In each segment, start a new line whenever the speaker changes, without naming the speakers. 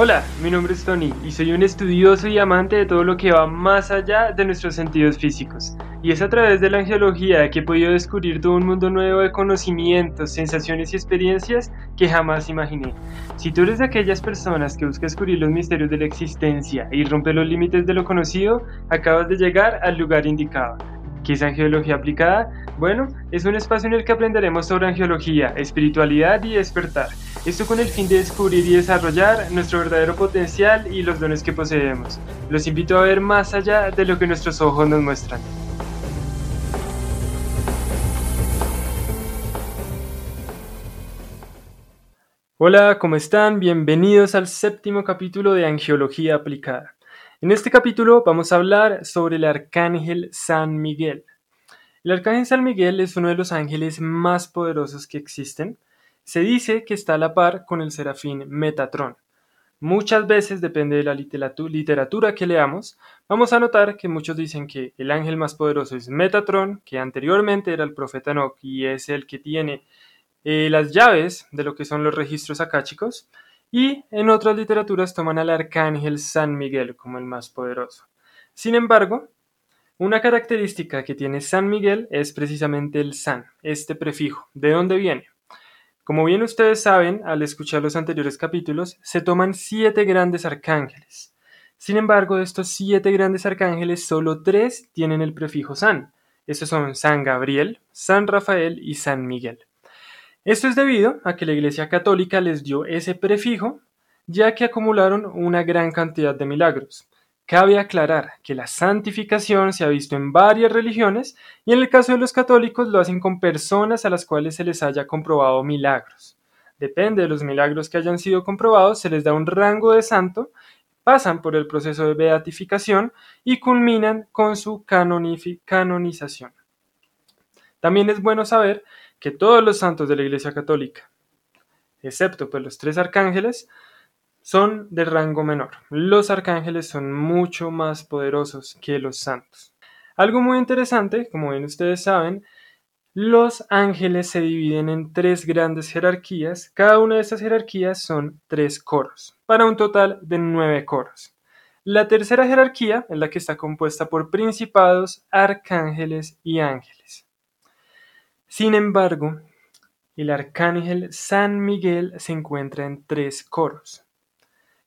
Hola, mi nombre es Tony y soy un estudioso y amante de todo lo que va más allá de nuestros sentidos físicos. Y es a través de la angiología que he podido descubrir todo un mundo nuevo de conocimientos, sensaciones y experiencias que jamás imaginé. Si tú eres de aquellas personas que busca descubrir los misterios de la existencia y romper los límites de lo conocido, acabas de llegar al lugar indicado. ¿Qué es angiología aplicada? Bueno, es un espacio en el que aprenderemos sobre angiología, espiritualidad y despertar. Esto con el fin de descubrir y desarrollar nuestro verdadero potencial y los dones que poseemos. Los invito a ver más allá de lo que nuestros ojos nos muestran. Hola, ¿cómo están? Bienvenidos al séptimo capítulo de Angiología Aplicada. En este capítulo vamos a hablar sobre el arcángel San Miguel. El arcángel San Miguel es uno de los ángeles más poderosos que existen. Se dice que está a la par con el serafín Metatrón. Muchas veces, depende de la literatura que leamos, vamos a notar que muchos dicen que el ángel más poderoso es Metatrón, que anteriormente era el profeta Enoch y es el que tiene eh, las llaves de lo que son los registros acáchicos, y en otras literaturas toman al arcángel San Miguel como el más poderoso. Sin embargo, una característica que tiene San Miguel es precisamente el San, este prefijo. ¿De dónde viene? Como bien ustedes saben, al escuchar los anteriores capítulos, se toman siete grandes arcángeles. Sin embargo, de estos siete grandes arcángeles, solo tres tienen el prefijo San. Estos son San Gabriel, San Rafael y San Miguel. Esto es debido a que la Iglesia Católica les dio ese prefijo, ya que acumularon una gran cantidad de milagros. Cabe aclarar que la santificación se ha visto en varias religiones y en el caso de los católicos lo hacen con personas a las cuales se les haya comprobado milagros. Depende de los milagros que hayan sido comprobados, se les da un rango de santo, pasan por el proceso de beatificación y culminan con su canonización. También es bueno saber que todos los santos de la Iglesia Católica, excepto pues los tres arcángeles, son de rango menor. Los arcángeles son mucho más poderosos que los santos. Algo muy interesante, como bien ustedes saben, los ángeles se dividen en tres grandes jerarquías. Cada una de estas jerarquías son tres coros, para un total de nueve coros. La tercera jerarquía es la que está compuesta por principados, arcángeles y ángeles. Sin embargo, el arcángel San Miguel se encuentra en tres coros.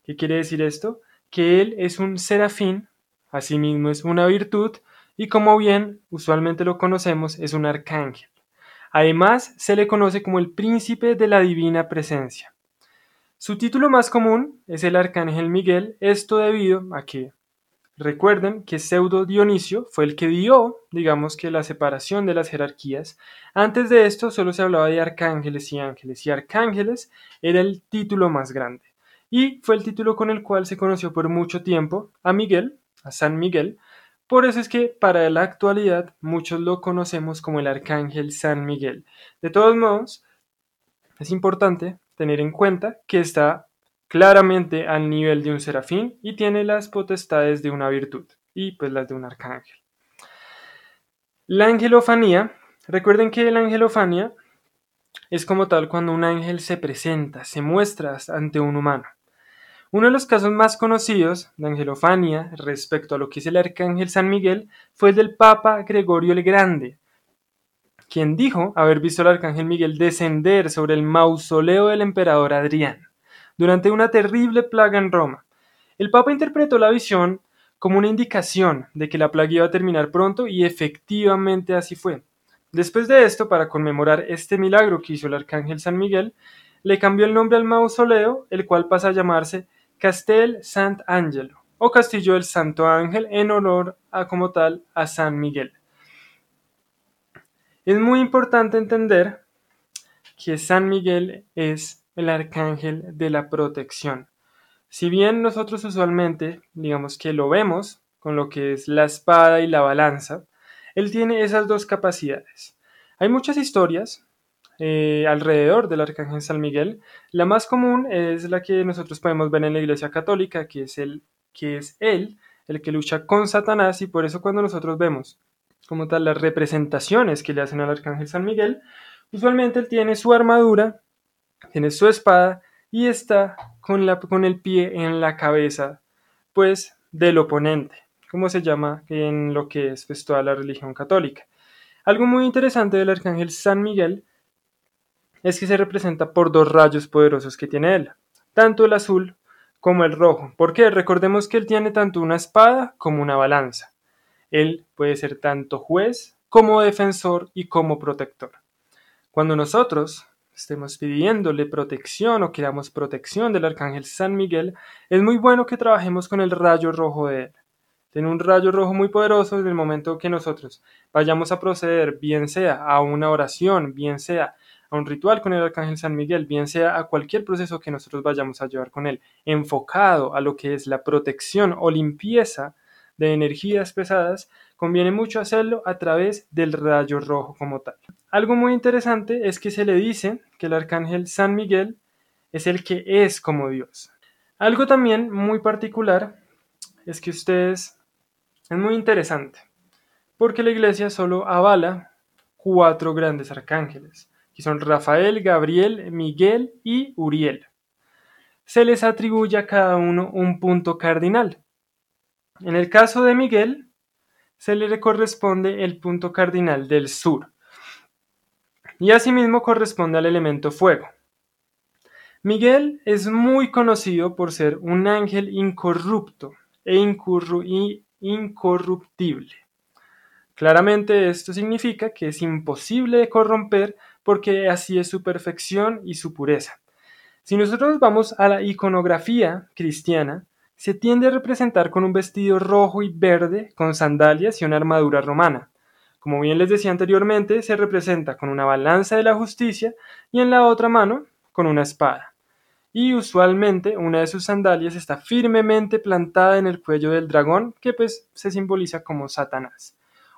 ¿Qué quiere decir esto? Que él es un serafín, asimismo es una virtud, y como bien usualmente lo conocemos, es un arcángel. Además, se le conoce como el príncipe de la divina presencia. Su título más común es el arcángel Miguel, esto debido a que Recuerden que Pseudo Dionisio fue el que dio, digamos que la separación de las jerarquías. Antes de esto solo se hablaba de arcángeles y ángeles, y arcángeles era el título más grande. Y fue el título con el cual se conoció por mucho tiempo a Miguel, a San Miguel. Por eso es que para la actualidad muchos lo conocemos como el arcángel San Miguel. De todos modos, es importante tener en cuenta que está claramente al nivel de un serafín y tiene las potestades de una virtud y pues las de un arcángel. La angelofanía, recuerden que la angelofanía es como tal cuando un ángel se presenta, se muestra ante un humano. Uno de los casos más conocidos de angelofanía respecto a lo que es el arcángel San Miguel fue el del Papa Gregorio el Grande, quien dijo haber visto al arcángel Miguel descender sobre el mausoleo del emperador Adrián durante una terrible plaga en Roma. El Papa interpretó la visión como una indicación de que la plaga iba a terminar pronto y efectivamente así fue. Después de esto, para conmemorar este milagro que hizo el arcángel San Miguel, le cambió el nombre al mausoleo, el cual pasa a llamarse Castel Sant'Angelo o Castillo del Santo Ángel en honor a como tal a San Miguel. Es muy importante entender que San Miguel es el arcángel de la protección. Si bien nosotros usualmente, digamos que lo vemos con lo que es la espada y la balanza, él tiene esas dos capacidades. Hay muchas historias eh, alrededor del arcángel San Miguel. La más común es la que nosotros podemos ver en la Iglesia Católica, que es el que es él el que lucha con Satanás y por eso cuando nosotros vemos como tal las representaciones que le hacen al arcángel San Miguel, usualmente él tiene su armadura tiene su espada y está con, la, con el pie en la cabeza, pues, del oponente, como se llama en lo que es pues, toda la religión católica. Algo muy interesante del arcángel San Miguel es que se representa por dos rayos poderosos que tiene él, tanto el azul como el rojo. porque Recordemos que él tiene tanto una espada como una balanza. Él puede ser tanto juez como defensor y como protector. Cuando nosotros estemos pidiéndole protección o queramos protección del arcángel San Miguel, es muy bueno que trabajemos con el rayo rojo de él. Tiene un rayo rojo muy poderoso en el momento que nosotros vayamos a proceder, bien sea a una oración, bien sea a un ritual con el Arcángel San Miguel, bien sea a cualquier proceso que nosotros vayamos a llevar con él, enfocado a lo que es la protección o limpieza de energías pesadas, conviene mucho hacerlo a través del rayo rojo como tal. Algo muy interesante es que se le dice que el Arcángel San Miguel es el que es como Dios. Algo también muy particular es que ustedes, es muy interesante, porque la iglesia solo avala cuatro grandes arcángeles son Rafael, Gabriel, Miguel y Uriel. Se les atribuye a cada uno un punto cardinal. En el caso de Miguel, se le corresponde el punto cardinal del sur, y asimismo corresponde al elemento fuego. Miguel es muy conocido por ser un ángel incorrupto e incorruptible. Claramente esto significa que es imposible de corromper porque así es su perfección y su pureza. Si nosotros vamos a la iconografía cristiana, se tiende a representar con un vestido rojo y verde, con sandalias y una armadura romana. Como bien les decía anteriormente, se representa con una balanza de la justicia y en la otra mano con una espada. Y usualmente una de sus sandalias está firmemente plantada en el cuello del dragón, que pues se simboliza como Satanás,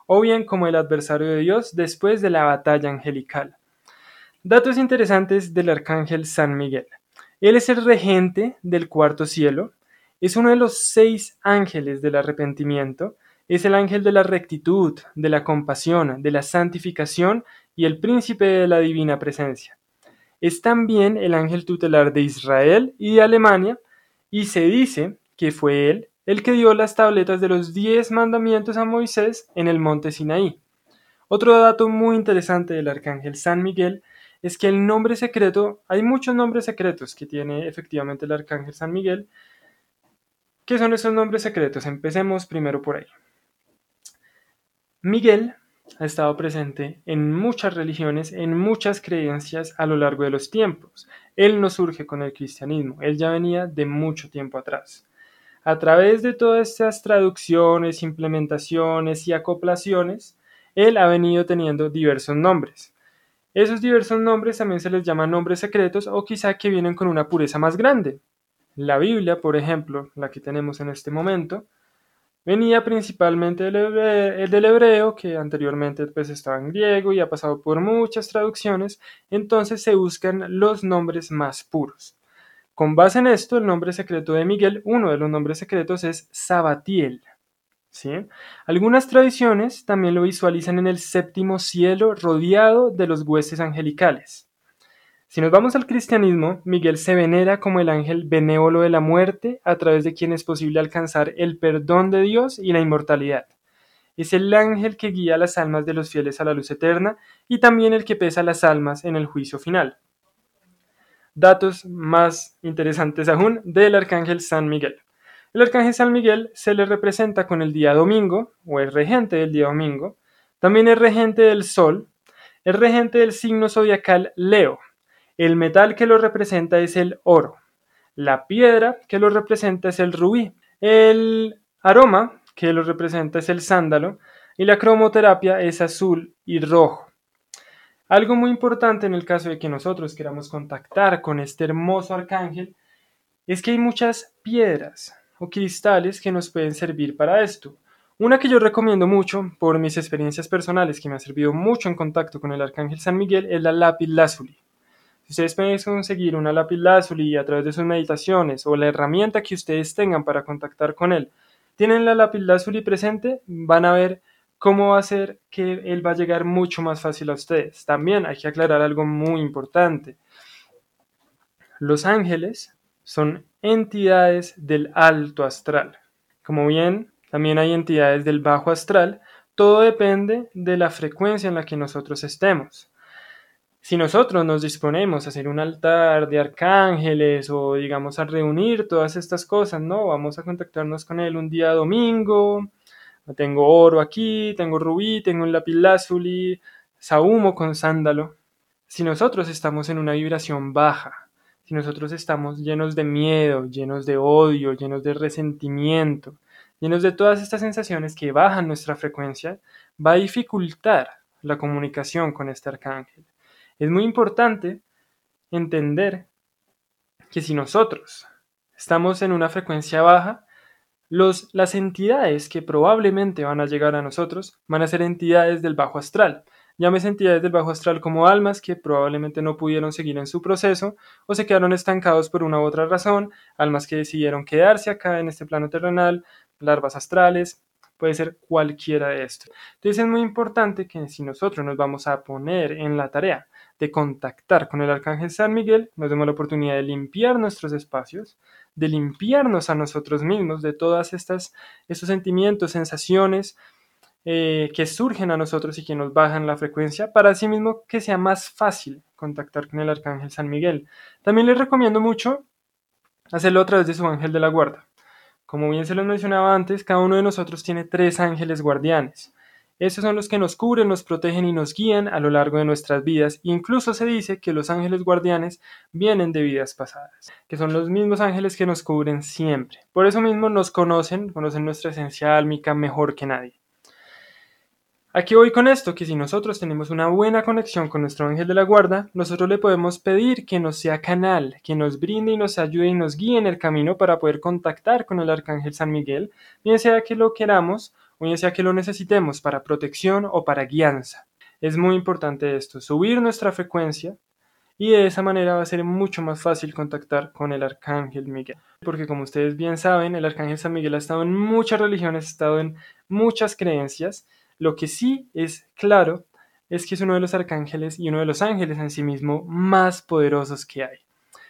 o bien como el adversario de Dios después de la batalla angelical. Datos interesantes del arcángel San Miguel. Él es el regente del cuarto cielo, es uno de los seis ángeles del arrepentimiento, es el ángel de la rectitud, de la compasión, de la santificación y el príncipe de la divina presencia. Es también el ángel tutelar de Israel y de Alemania, y se dice que fue él el que dio las tabletas de los diez mandamientos a Moisés en el monte Sinaí. Otro dato muy interesante del arcángel San Miguel es que el nombre secreto, hay muchos nombres secretos que tiene efectivamente el arcángel San Miguel. ¿Qué son esos nombres secretos? Empecemos primero por ahí. Miguel ha estado presente en muchas religiones, en muchas creencias a lo largo de los tiempos. Él no surge con el cristianismo, él ya venía de mucho tiempo atrás. A través de todas estas traducciones, implementaciones y acoplaciones, él ha venido teniendo diversos nombres. Esos diversos nombres también se les llama nombres secretos o quizá que vienen con una pureza más grande. La Biblia, por ejemplo, la que tenemos en este momento, venía principalmente del hebreo, del hebreo, que anteriormente pues estaba en griego y ha pasado por muchas traducciones, entonces se buscan los nombres más puros. Con base en esto, el nombre secreto de Miguel, uno de los nombres secretos es Sabatiel. Algunas tradiciones también lo visualizan en el séptimo cielo rodeado de los hueses angelicales. Si nos vamos al cristianismo, Miguel se venera como el ángel benévolo de la muerte a través de quien es posible alcanzar el perdón de Dios y la inmortalidad. Es el ángel que guía las almas de los fieles a la luz eterna y también el que pesa las almas en el juicio final. Datos más interesantes aún del arcángel San Miguel. El arcángel San Miguel se le representa con el día domingo, o el regente del día domingo, también el regente del sol, el regente del signo zodiacal Leo. El metal que lo representa es el oro. La piedra que lo representa es el rubí. El aroma que lo representa es el sándalo. Y la cromoterapia es azul y rojo. Algo muy importante en el caso de que nosotros queramos contactar con este hermoso arcángel es que hay muchas piedras, cristales que nos pueden servir para esto. Una que yo recomiendo mucho por mis experiencias personales que me ha servido mucho en contacto con el Arcángel San Miguel es la lápiz lazuli. Si ustedes pueden conseguir una lápiz lazuli a través de sus meditaciones o la herramienta que ustedes tengan para contactar con él, tienen la lápiz lazuli presente, van a ver cómo va a ser que él va a llegar mucho más fácil a ustedes. También hay que aclarar algo muy importante. los ángeles son entidades del alto astral. Como bien, también hay entidades del bajo astral. Todo depende de la frecuencia en la que nosotros estemos. Si nosotros nos disponemos a hacer un altar de arcángeles o digamos a reunir todas estas cosas, ¿no? Vamos a contactarnos con él un día domingo. Tengo oro aquí, tengo rubí, tengo un lapislázuli, sahumo con sándalo. Si nosotros estamos en una vibración baja, si nosotros estamos llenos de miedo, llenos de odio, llenos de resentimiento, llenos de todas estas sensaciones que bajan nuestra frecuencia, va a dificultar la comunicación con este arcángel. Es muy importante entender que si nosotros estamos en una frecuencia baja, los, las entidades que probablemente van a llegar a nosotros van a ser entidades del bajo astral. Llámese entidades del bajo astral como almas que probablemente no pudieron seguir en su proceso o se quedaron estancados por una u otra razón, almas que decidieron quedarse acá en este plano terrenal, larvas astrales, puede ser cualquiera de estos. Entonces es muy importante que si nosotros nos vamos a poner en la tarea de contactar con el Arcángel San Miguel, nos demos la oportunidad de limpiar nuestros espacios, de limpiarnos a nosotros mismos de todas estas estos sentimientos, sensaciones eh, que surgen a nosotros y que nos bajan la frecuencia, para así mismo que sea más fácil contactar con el Arcángel San Miguel. También les recomiendo mucho hacerlo a través de su ángel de la guarda. Como bien se los mencionaba antes, cada uno de nosotros tiene tres ángeles guardianes. Esos son los que nos cubren, nos protegen y nos guían a lo largo de nuestras vidas. Incluso se dice que los ángeles guardianes vienen de vidas pasadas, que son los mismos ángeles que nos cubren siempre. Por eso mismo nos conocen, conocen nuestra esencia álmica mejor que nadie. Aquí voy con esto, que si nosotros tenemos una buena conexión con nuestro ángel de la guarda, nosotros le podemos pedir que nos sea canal, que nos brinde y nos ayude y nos guíe en el camino para poder contactar con el arcángel San Miguel, bien sea que lo queramos o bien sea que lo necesitemos para protección o para guianza. Es muy importante esto, subir nuestra frecuencia y de esa manera va a ser mucho más fácil contactar con el arcángel Miguel. Porque como ustedes bien saben, el arcángel San Miguel ha estado en muchas religiones, ha estado en muchas creencias, lo que sí es claro es que es uno de los arcángeles y uno de los ángeles en sí mismo más poderosos que hay.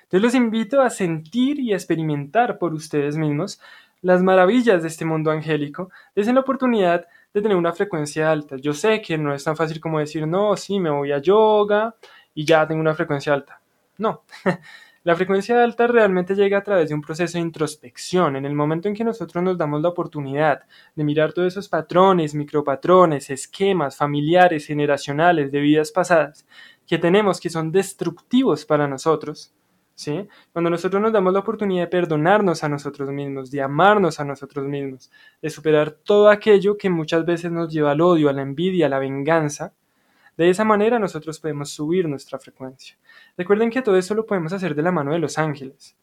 Entonces los invito a sentir y experimentar por ustedes mismos las maravillas de este mundo angélico. Desen la oportunidad de tener una frecuencia alta. Yo sé que no es tan fácil como decir, no, sí, me voy a yoga y ya tengo una frecuencia alta. No, La frecuencia alta realmente llega a través de un proceso de introspección, en el momento en que nosotros nos damos la oportunidad de mirar todos esos patrones, micropatrones, esquemas familiares, generacionales, de vidas pasadas, que tenemos que son destructivos para nosotros, ¿sí? Cuando nosotros nos damos la oportunidad de perdonarnos a nosotros mismos, de amarnos a nosotros mismos, de superar todo aquello que muchas veces nos lleva al odio, a la envidia, a la venganza, de esa manera nosotros podemos subir nuestra frecuencia. Recuerden que todo eso lo podemos hacer de la mano de los ángeles.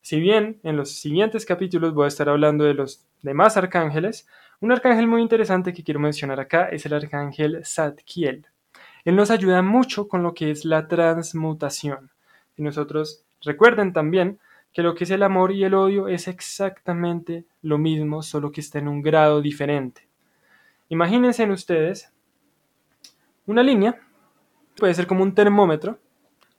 Si bien en los siguientes capítulos voy a estar hablando de los demás arcángeles, un arcángel muy interesante que quiero mencionar acá es el arcángel Zadkiel. Él nos ayuda mucho con lo que es la transmutación. Y nosotros recuerden también que lo que es el amor y el odio es exactamente lo mismo, solo que está en un grado diferente. Imagínense en ustedes una línea, puede ser como un termómetro,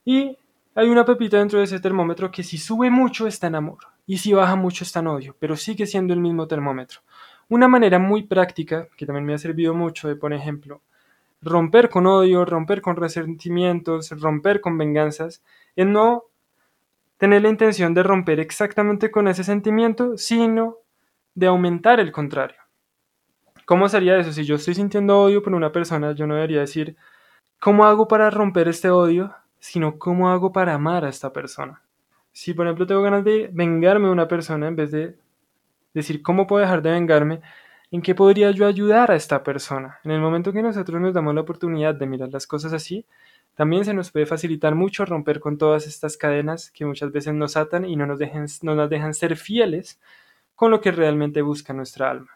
y hay una pepita dentro de ese termómetro que si sube mucho está en amor y si baja mucho está en odio, pero sigue siendo el mismo termómetro. Una manera muy práctica, que también me ha servido mucho de, por ejemplo, romper con odio, romper con resentimientos, romper con venganzas, es no tener la intención de romper exactamente con ese sentimiento, sino de aumentar el contrario. ¿Cómo sería eso? Si yo estoy sintiendo odio por una persona, yo no debería decir, ¿cómo hago para romper este odio? Sino, ¿cómo hago para amar a esta persona? Si, por ejemplo, tengo ganas de vengarme de una persona, en vez de decir, ¿cómo puedo dejar de vengarme? ¿En qué podría yo ayudar a esta persona? En el momento que nosotros nos damos la oportunidad de mirar las cosas así, también se nos puede facilitar mucho romper con todas estas cadenas que muchas veces nos atan y no nos, dejan, no nos dejan ser fieles con lo que realmente busca nuestra alma.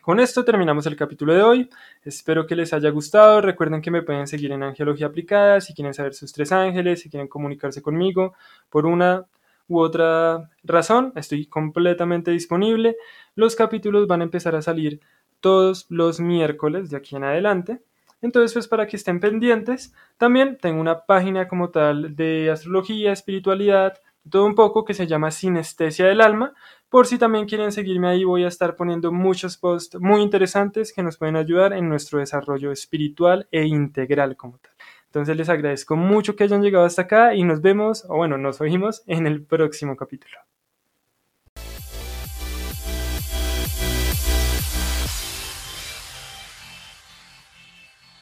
Con esto terminamos el capítulo de hoy. Espero que les haya gustado. Recuerden que me pueden seguir en Angelología Aplicada si quieren saber sus tres ángeles, si quieren comunicarse conmigo por una u otra razón. Estoy completamente disponible. Los capítulos van a empezar a salir todos los miércoles de aquí en adelante. Entonces, pues para que estén pendientes, también tengo una página como tal de astrología, espiritualidad, todo un poco que se llama Sinestesia del Alma. Por si también quieren seguirme ahí, voy a estar poniendo muchos posts muy interesantes que nos pueden ayudar en nuestro desarrollo espiritual e integral como tal. Entonces les agradezco mucho que hayan llegado hasta acá y nos vemos, o bueno, nos oímos en el próximo capítulo.